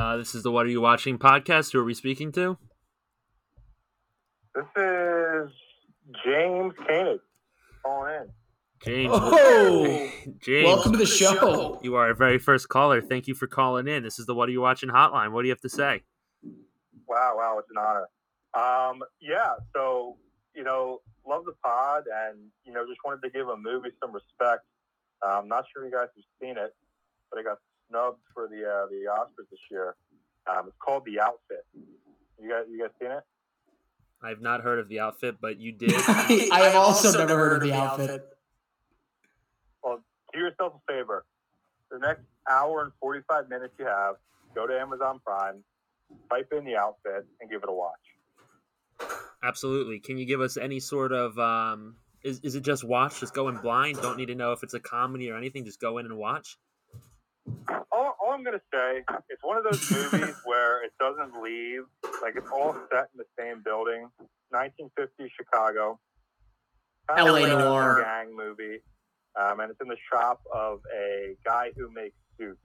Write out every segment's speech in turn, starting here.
Uh, this is the What Are You Watching podcast. Who are we speaking to? This is James Koenig calling in. James. Oh, James. welcome to the show. You are our very first caller. Thank you for calling in. This is the What Are You Watching hotline. What do you have to say? Wow, wow, it's an honor. Um, yeah, so you know, love the pod, and you know, just wanted to give a movie some respect. I'm not sure you guys have seen it, but it got snubbed for the uh, the Oscars this year. Um, it's called The Outfit. You guys, you guys seen it? I've not heard of the outfit, but you did. I have also never heard of the outfit. Well, Do yourself a favor. The next hour and 45 minutes you have, go to Amazon Prime, type in The Outfit, and give it a watch. Absolutely. Can you give us any sort of um is, is it just watch, just go in blind? Don't need to know if it's a comedy or anything, just go in and watch? All, all I'm gonna say, it's one of those movies where it doesn't leave. Like it's all set in the same building, 1950 Chicago. Kind of LA like a noir. gang movie, um, and it's in the shop of a guy who makes suits.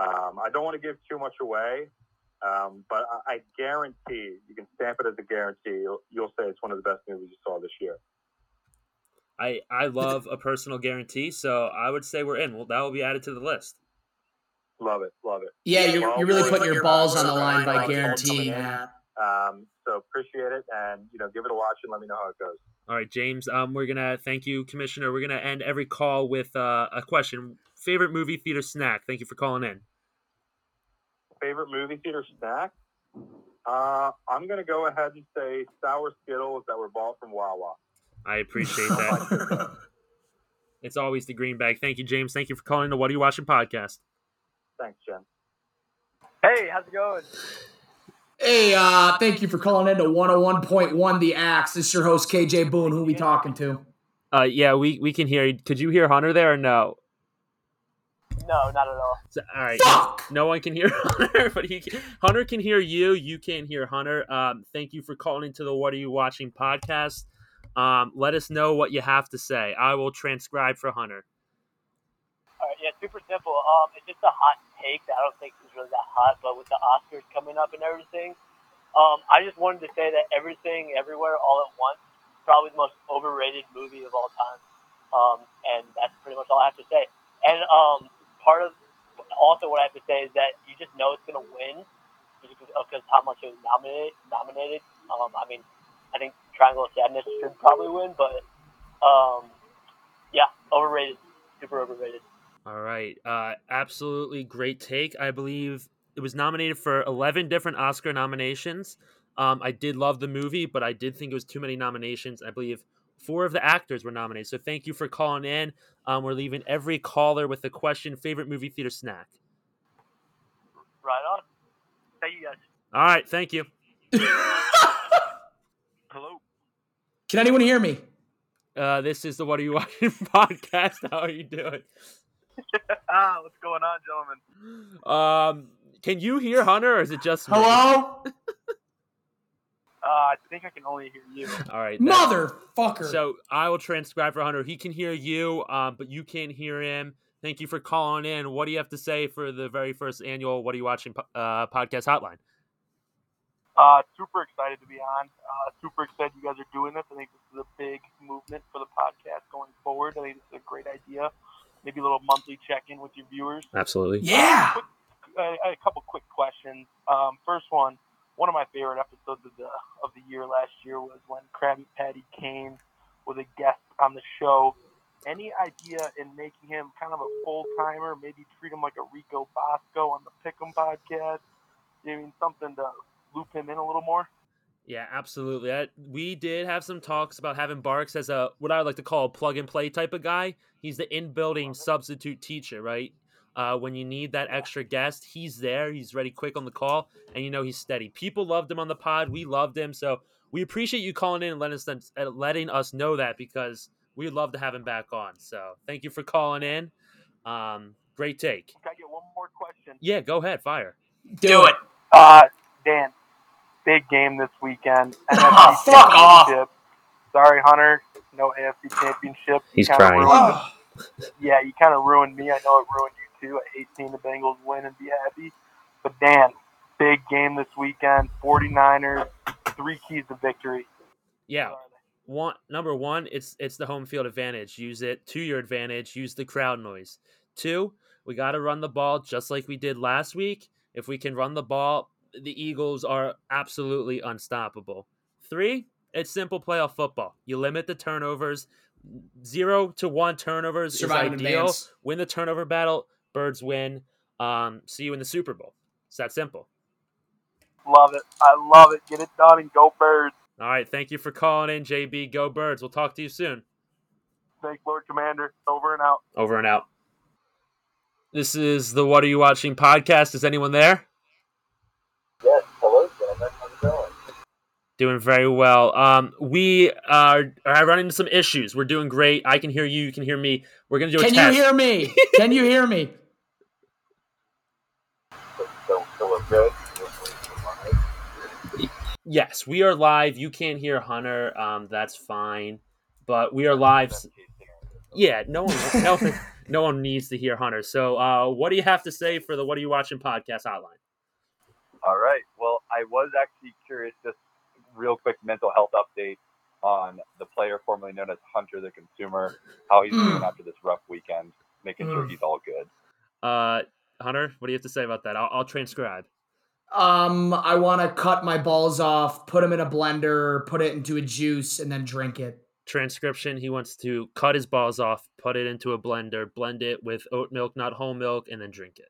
Um, I don't want to give too much away, um, but I, I guarantee you can stamp it as a guarantee. You'll, you'll say it's one of the best movies you saw this year. I I love a personal guarantee, so I would say we're in. Well, that will be added to the list. Love it, love it. Yeah, you're, Well, you're really boys, putting your balls on the line by by guaranteeing that. Um, so appreciate it, and you know, give it a watch and let me know how it goes. All right, James. Um, we're gonna thank you, Commissioner. We're gonna end every call with uh, a question. Favorite movie theater snack? Thank you for calling in. favorite movie theater snack? Uh, I'm gonna go ahead and say sour Skittles that were bought from Wawa. I appreciate that. it's always the green bag. Thank you, James. Thank you for calling the What Are You Watching podcast. Thanks, Jen. Hey, how's it going? hey, uh, thank you for calling in to 101.1 The Axe. This is your host, KJ Boone. Who we talking to? Uh, yeah, we we can hear you. Could you hear Hunter there or no? No, not at all. So- all right. Fuck! No one can hear Hunter, but he can, Hunter can hear you. You can't hear Hunter. Um, thank you for calling into the What Are You Watching podcast. Um, let us know what you have to say. I will transcribe for Hunter. All right, yeah, super simple. Um, it's just a hot I don't think is really that hot, but with the Oscars coming up and everything, um, I just wanted to say that everything, everywhere, all at once, probably the most overrated movie of all time. Um, and that's pretty much all I have to say. And um, part of also what I have to say is that you just know it's gonna win just because how much it was nominated. Nominated. Um, I mean, I think Triangle of Sadness should probably win, but um, yeah, overrated, super overrated. All right. Uh, absolutely great take. I believe it was nominated for 11 different Oscar nominations. Um, I did love the movie, but I did think it was too many nominations. I believe four of the actors were nominated. So thank you for calling in. Um, we're leaving every caller with a question favorite movie theater snack. Right on. Thank you guys. All right. Thank you. Hello. Can anyone hear me? Uh, this is the What Are You Watching podcast. How are you doing? ah, what's going on, gentlemen? Um, can you hear Hunter or is it just me? Hello? Uh, I think I can only hear you. All right. that- Motherfucker. So I will transcribe for Hunter. He can hear you, um, but you can't hear him. Thank you for calling in. What do you have to say for the very first annual What Are You Watching uh, podcast hotline? Uh, super excited to be on. Uh, super excited you guys are doing this. I think this is a big movement for the podcast going forward. I think this is a great idea. Maybe a little monthly check-in with your viewers. Absolutely. yeah. uh, a couple quick questions. Um, first one, one of my favorite episodes of the of the year last year was when Krabby Patty came with a guest on the show. Any idea in making him kind of a full timer? Maybe treat him like a Rico Bosco on the Pick'em podcast. I mean, something to loop him in a little more. Yeah, absolutely. That, we did have some talks about having Barks as a what I would like to call a plug and play type of guy. He's the in building substitute teacher, right? Uh, when you need that extra guest, he's there. He's ready quick on the call, and you know he's steady. People loved him on the pod. We loved him, so we appreciate you calling in and letting us uh, letting us know that because we'd love to have him back on. So thank you for calling in. Um, great take. Can I get one more question? Yeah, go ahead, fire. Do, it. Uh, Dan, big game this weekend. NFC Oh, ah, fuck off. Championship. Sorry, Hunter. No AFC Championship. He's Kinda crying. ruined- yeah, you kind of ruined me. I know it ruined you too. I hate seeing the Bengals win and be happy. But Dan, big game this weekend. 49ers, three keys to victory. Yeah. One number one, it's it's the home field advantage. Use it to your advantage. Use the crowd noise. Two, we got to run the ball just like we did last week. If we can run the ball, the Eagles are absolutely unstoppable. Three, it's simple playoff football. You limit the turnovers. Zero to one turnovers Survive is ideal. advance. Win the turnover battle. Birds win. Um, see you in the Super Bowl. It's that simple. Love it. I love it. Get it done and go birds. All right. Thank you for calling in, JB. Go Birds. We'll talk to you soon. Thanks, Lord Commander. Over and out. Over and out. This is the What Are You Watching podcast. Is anyone there? Yes, hello, gentlemen. How's it going? Doing very well. Um, we are, are running into some issues. We're doing great. I can hear you. You can hear me. We're gonna do a Can you hear me? Can you hear me? So, so good. yes, we are live. You can't hear Hunter. Um, that's fine. But we are live. Yeah, no one, no, one- no one needs to hear Hunter. So, uh, what do you have to say for the What Are You Watching podcast hotline? All right. Well, I was actually curious, just real quick mental health update on the player formerly known as Hunter the Consumer, how he's doing after this rough weekend, making sure Mm. he's all good. Uh, Hunter, what do you have to say about that? I'll, I'll transcribe. Um, I want to cut my balls off, put them in a blender, put it into a juice, and then drink it. transcription he wants to cut his balls off put it into a blender blend it with oat milk not whole milk and then drink it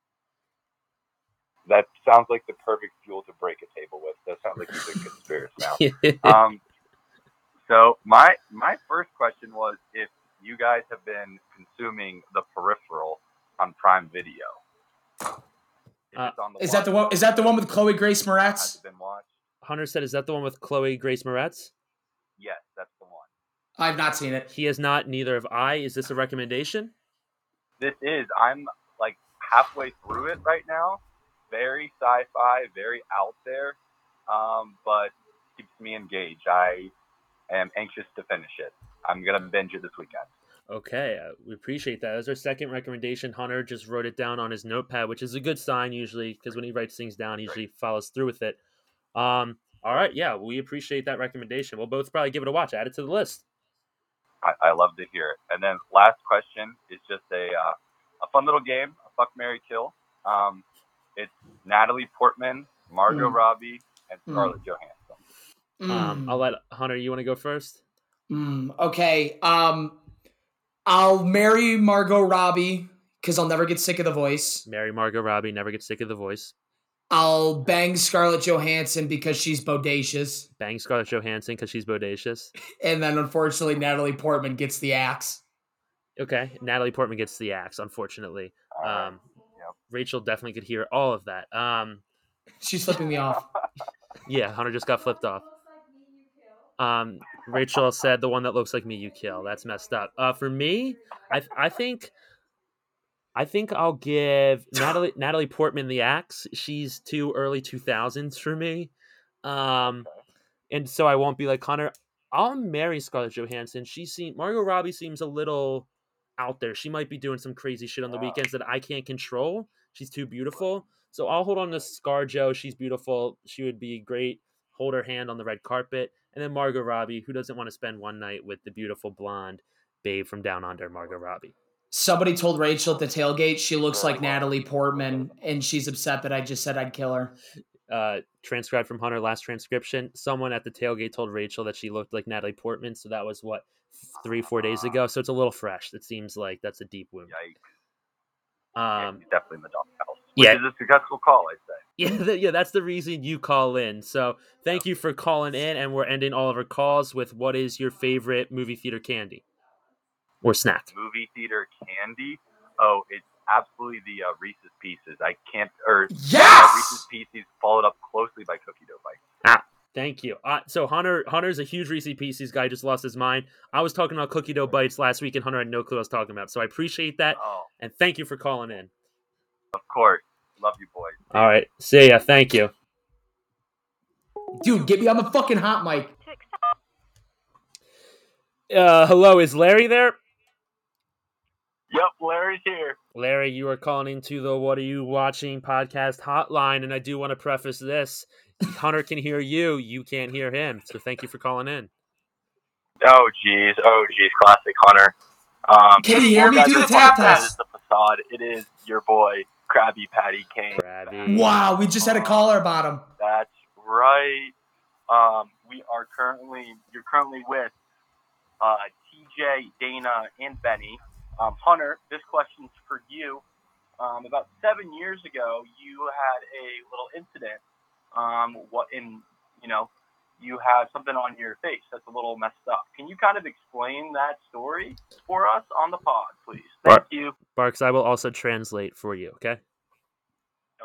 That sounds like the perfect fuel to break a table with. That sounds like a good spirits now. um, so my my first question was if you guys have been consuming the peripheral on Prime Video. If Uh, it's on the Is that the watch one? Is that the one with Chloe Grace Moretz? has been watched? hunter said is that the one with chloe grace moretz Yes, that's the one. I've not seen it. he has not neither have i is this a recommendation This is I'm like halfway through it right now. Very sci-fi, very out there, um, but keeps me engaged. I am anxious to finish it. I'm gonna binge it this weekend. okay uh, we appreciate that as our second recommendation hunter just wrote it down on his notepad which is a good sign usually because when he writes things down he usually follows through with it um all right yeah we appreciate that recommendation we'll both probably give it a watch add it to the list I, I love to hear it. And then last question is just a uh, a fun little game, a fuck Mary Kill. Um, it's Natalie Portman, Margot Mm. Robbie, and Mm. Scarlett Johansson. um Mm. i'll let hunter you want to go first Mm, okay. Um, I'll marry Margot Robbie because I'll never get sick of the voice. marry margot robbie never get sick of the voice I'll bang Scarlett Johansson because she's bodacious, bang Scarlett Johansson because she's bodacious. and then unfortunately Natalie Portman gets the axe. Okay, Natalie Portman gets the axe. Unfortunately, um, Yep. Rachel definitely could hear all of that. Um, She's flipping me off. yeah, Hunter just got flipped off. Um, Rachel said the one that looks like me you kill. That's messed up. Uh, for me, I I think. I think I'll give Natalie Natalie Portman the axe. She's too early two thousands for me, um, and so I won't be like Connor. I'll marry Scarlett Johansson. She seems Margot Robbie seems a little out there. She might be doing some crazy shit on the Yeah. weekends that I can't control. She's too beautiful. So I'll hold on to ScarJo. She's beautiful. She would be great. Hold her hand on the red carpet. And then Margot Robbie, who doesn't want to spend one night with the beautiful blonde babe from down under, Margot Robbie. Somebody told Rachel at the tailgate she looks like Natalie Portman, and she's upset that I just said I'd kill her. Uh, transcribed from Hunter, last transcription. Someone at the tailgate told Rachel that she looked like Natalie Portman. So that was what three, four days ago. So it's a little fresh. It seems like that's a deep wound. Yikes. Yeah, Um, he's definitely in the doghouse. Which yeah. is a successful call, I say. Yeah, th- yeah, that's the reason you call in. So thank you for calling in, and we're ending all of our calls with what is your favorite movie theater candy or snack? Movie theater candy. Oh, it's absolutely the uh, Reese's Pieces. I can't, or uh, Yes! Reese's Pieces followed up closely by Cookie Dough Bites. Thank you. Uh, so Hunter, Hunter's a huge Reese Pieces guy. Just lost his mind. I was talking about cookie dough bites last week, and Hunter had no clue what I was talking about. So I appreciate that, Oh, and thank you for calling in. of course. Love you, boys. All right, see ya. Thank you. Dude, get me on the fucking hot mic. Uh, hello, is Larry there? Yep, Larry's here. Larry, you are calling into the What Are You Watching podcast hotline, and I do want to preface this. Hunter can hear you, you can't hear him. So thank you for calling in. Oh jeez, oh jeez, classic Hunter. Um, Can you hear me? guys Do the tap test. at The facade. It is your boy, Krabby Patty Kane. Krabby. Wow, we just had a caller about him. That's right. Um, we are currently, you're currently with uh, TJ, Dana, and Benny. Um, Hunter, this question's for you. Um, about seven years ago, you had a little incident. Um, what in, you know, you have something on your face that's a little messed up. Can you kind of explain that story for us on the pod, please? Thank Right. you. Barks, I will also translate for you, okay?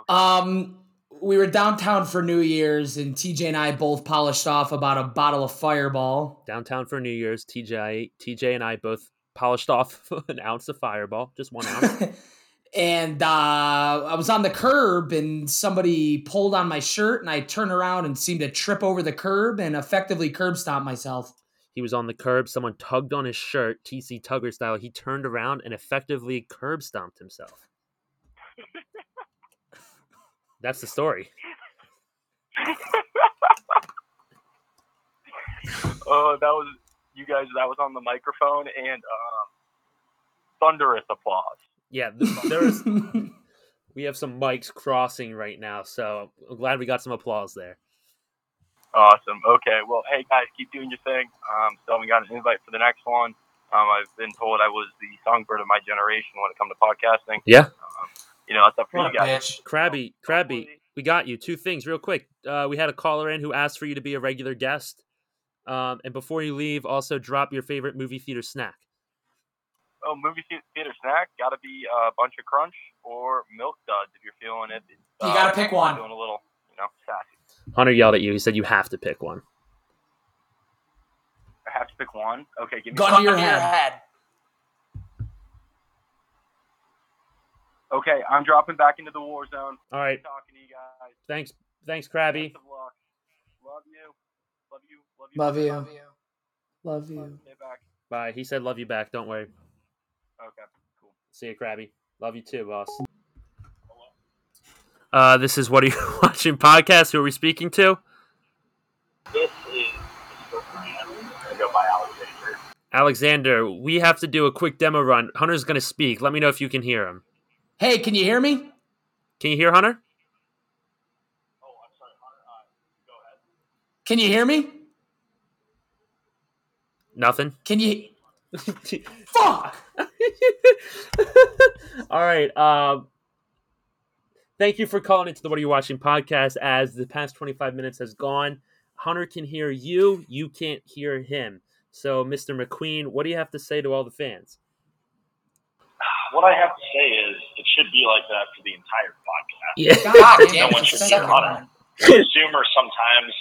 Um, we were downtown for New Year's, and TJ and I both polished off about a bottle of Fireball. Downtown for New Year's, TJ, TJ and I both polished off an ounce of Fireball, just one ounce. and uh, I was on the curb, and somebody pulled on my shirt, and I turned around and seemed to trip over the curb and effectively curb stomp myself. he was on the curb. Someone tugged on his shirt, TC Tugger style. He turned around and effectively curb stomped himself. That's the story. Oh, that was you guys. That was on the microphone and um, thunderous applause. Yeah, there is. we have some mics crossing right now, so I'm glad we got some applause there. Awesome. Okay. Well, hey guys, keep doing your thing. Um, so we got an invite for the next one. Um, I've been told I was the songbird of my generation when it comes to podcasting. Yeah. Um, you know, that's up for What you a guys. bitch. Krabby, Krabby, we got you. Two things, real quick. Uh, we had a caller in who asked for you to be a regular guest. Um, and before you leave, also drop your favorite movie theater snack. Oh, movie theater snack got to be a Buncha Crunch or milk duds if you're feeling it. You gotta pick uh, one. Doing a little, you know, sassy. Hunter yelled at you. He said you have to pick one. I have to pick one. Okay, give me. Gun to your head. Okay, I'm dropping back into the war zone. All right. Talking to you guys. Thanks, thanks, Krabby. Best of luck. Love you. Love you. Love you. Love you. Love you. Stay back. Bye. He said love you back. Don't worry. Okay, cool. See you, Krabby. Love you too, boss. Uh, this is what are you watching podcast? Who are we speaking to? This is I go by Alexander. Alexander. We have to do a quick demo run. Hunter's gonna speak. Let me know if you can hear him. Hey, can you hear me? Can you hear Hunter? Oh, I'm sorry, Hunter. Uh, go ahead. Can you hear me? Nothing. Can you? Fuck! All right. Um, thank you for calling into the What Are You Watching podcast. As the past 25 minutes has gone, Hunter can hear you. You can't hear him. So, Mr. McQueen, what do you have to say to all the fans? What I have to say is, it should be like that for the entire podcast. Yeah. God No damn one should be second Hunter. one. Consumer sometimes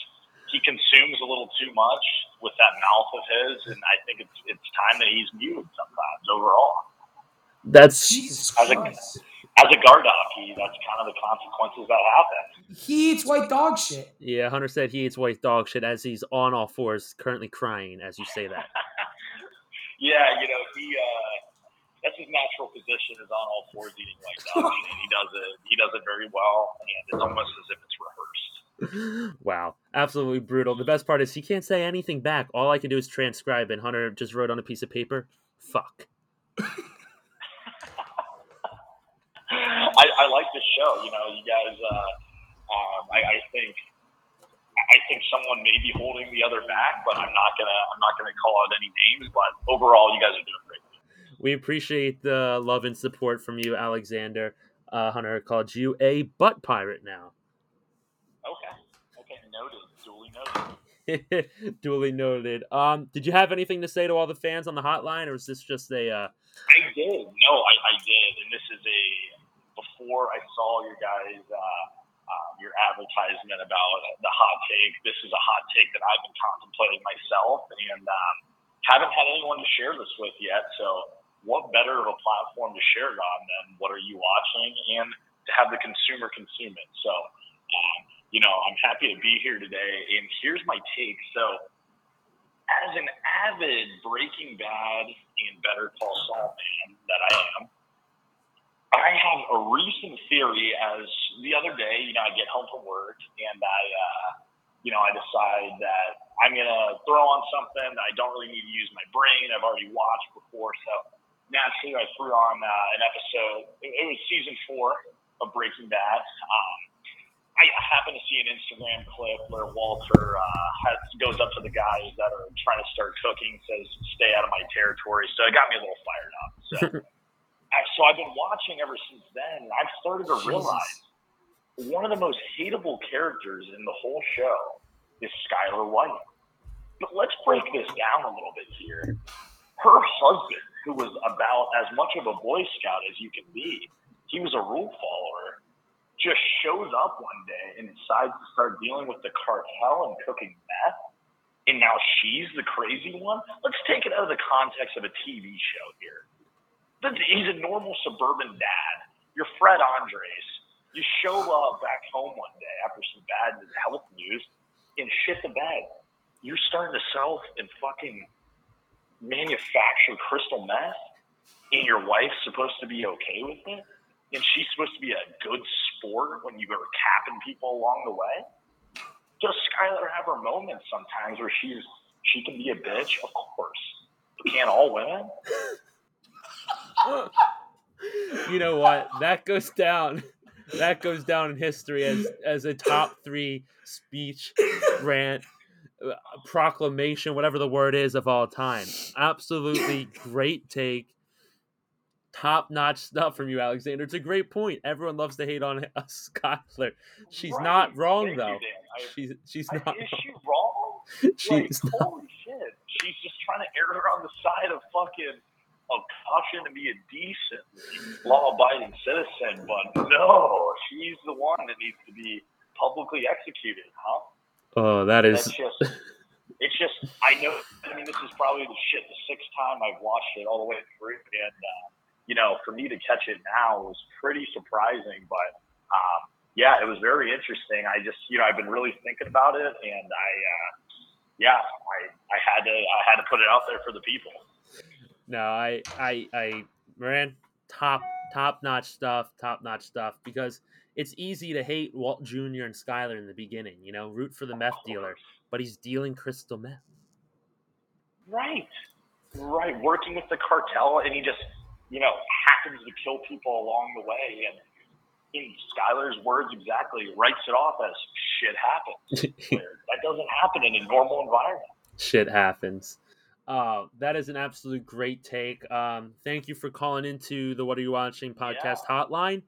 he consumes a little too much with that mouth of his, and I think it's it's time that he's muted sometimes. Overall, That's Jesus As a- as a guard dog, he that's kind of the consequences that happen. He eats white dog shit. yeah. Hunter said he eats white dog shit as he's on all fours, currently crying as you say that. yeah, you know he. uh that's his natural position is on all fours eating white dog, shit, and he does it. He does it very well, and it's almost as if it's rehearsed. wow, absolutely brutal. The best part is he can't say anything back. All I can do is transcribe, and Hunter just wrote on a piece of paper, "Fuck." I, I like this show. You know, you guys. Uh, um, I, I think. I think someone may be holding the other back, but I'm not gonna. I'm not gonna call out any names. But overall, you guys are doing great. We appreciate the love and support from you, Alexander. Uh, Hunter called you a butt pirate now. Okay. Okay. Noted. Duly noted. Duly noted. Um, did you have anything to say to all the fans on the hotline, or is this just a? Uh... I did. No, I, I did. And this is a before I saw your guys uh, um, your advertisement about the hot take. This is a hot take that I've been contemplating myself, and um, haven't had anyone to share this with yet. So, what better of a platform to share it on than what are you watching, and to have the consumer consume it. So, um, you know, I'm happy to be here today. And here's my take. So, as an avid Breaking Bad and Better Call Saul fan, that I am. I have a recent theory as the other day, you know, I get home from work and I, uh, you know, I decide that I'm to throw on something that I don't really need to use my brain. I've already watched before. So naturally, I threw on uh, an episode. It, was season four of Breaking Bad. Um, I happened to see an Instagram clip where Walter uh, has, goes up to the guys that are trying to start cooking, says, "Stay out of my territory." So it got me a little fired up. So, I, so I've been watching ever since then. And I've started to realize one of the most hateable characters in the whole show is Skyler White. But let's break this down a little bit here. Her husband, who was about as much of a Boy Scout as you can be, he was a rule follower just shows up one day and decides to start dealing with the cartel and cooking meth. And now she's the crazy one. Let's take it out of the context of a TV show here. He's a normal suburban dad. You're Fred Andres. You show up back home one day after some bad health news and shit the bed. You're starting to sell and fucking manufacture crystal meth, and your wife's supposed to be okay with it and she's supposed to be a good sport when you are capping people along the way. Does Skyler have her moments sometimes where she's she can be a bitch? Of course. But can't all women? you know what? That goes down. That goes down in history as as a top three speech, rant, uh, proclamation, whatever the word is of all time. Absolutely great take top notch stuff from you, Alexander. It's a great point. Everyone loves to hate on uh, Skyler. She's Right. not wrong Thank though. I- She's she's I- not. is wrong. she wrong? She's like, not. holy shit. She's just trying to err on the side of fucking of caution to be a decent, law abiding citizen, but no, she's the one that needs to be publicly executed, huh? Oh, that is. That's just it's just I know I mean this is probably the shit the sixth time I've watched it all the way through and uh, you know, for me to catch it now was pretty surprising, but um, yeah, it was very interesting. I just, you know, I've been really thinking about it, and I, uh, yeah, I, I had to, I had to put it out there for the people. No, I, I, I, Moran, top, top notch stuff, top notch stuff. Because it's easy to hate Walt Jr. and Skyler in the beginning. You know, root for the meth dealer, but he's dealing crystal meth. Right, right. Working with the cartel, and he just, you know, happens to kill people along the way, and in Skyler's words exactly, writes it off as shit happens. That doesn't happen in a normal environment. Shit happens. Uh, that is an absolute great take. Um, thank you for calling into the What Are You Watching podcast hotline.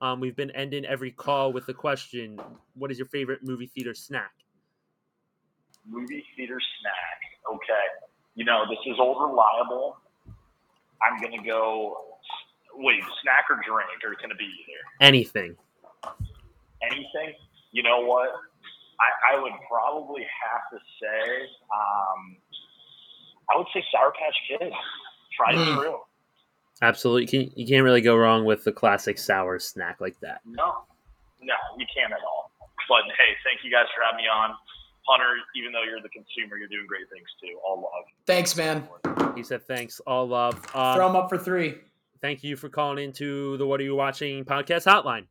Um, we've been ending every call with the question What is your favorite movie theater snack? movie theater snack. Okay. You know, this is old reliable. I'm going to go, wait, snack or drink, or can it be either? Anything. Anything? You know what? I, I would probably have to say, um, I would say Sour Patch Kids. Try and Mm. true. Absolutely. You, can, you can't really go wrong with the classic sour snack like that. No, no, you can't at all. But hey, thank you guys for having me on. Hunter, even though you're the consumer, you're doing great things too. All love. Thanks, man. He said, thanks, all love. Um, Throw him up for three. thank you for calling into the What Are You Watching podcast hotline.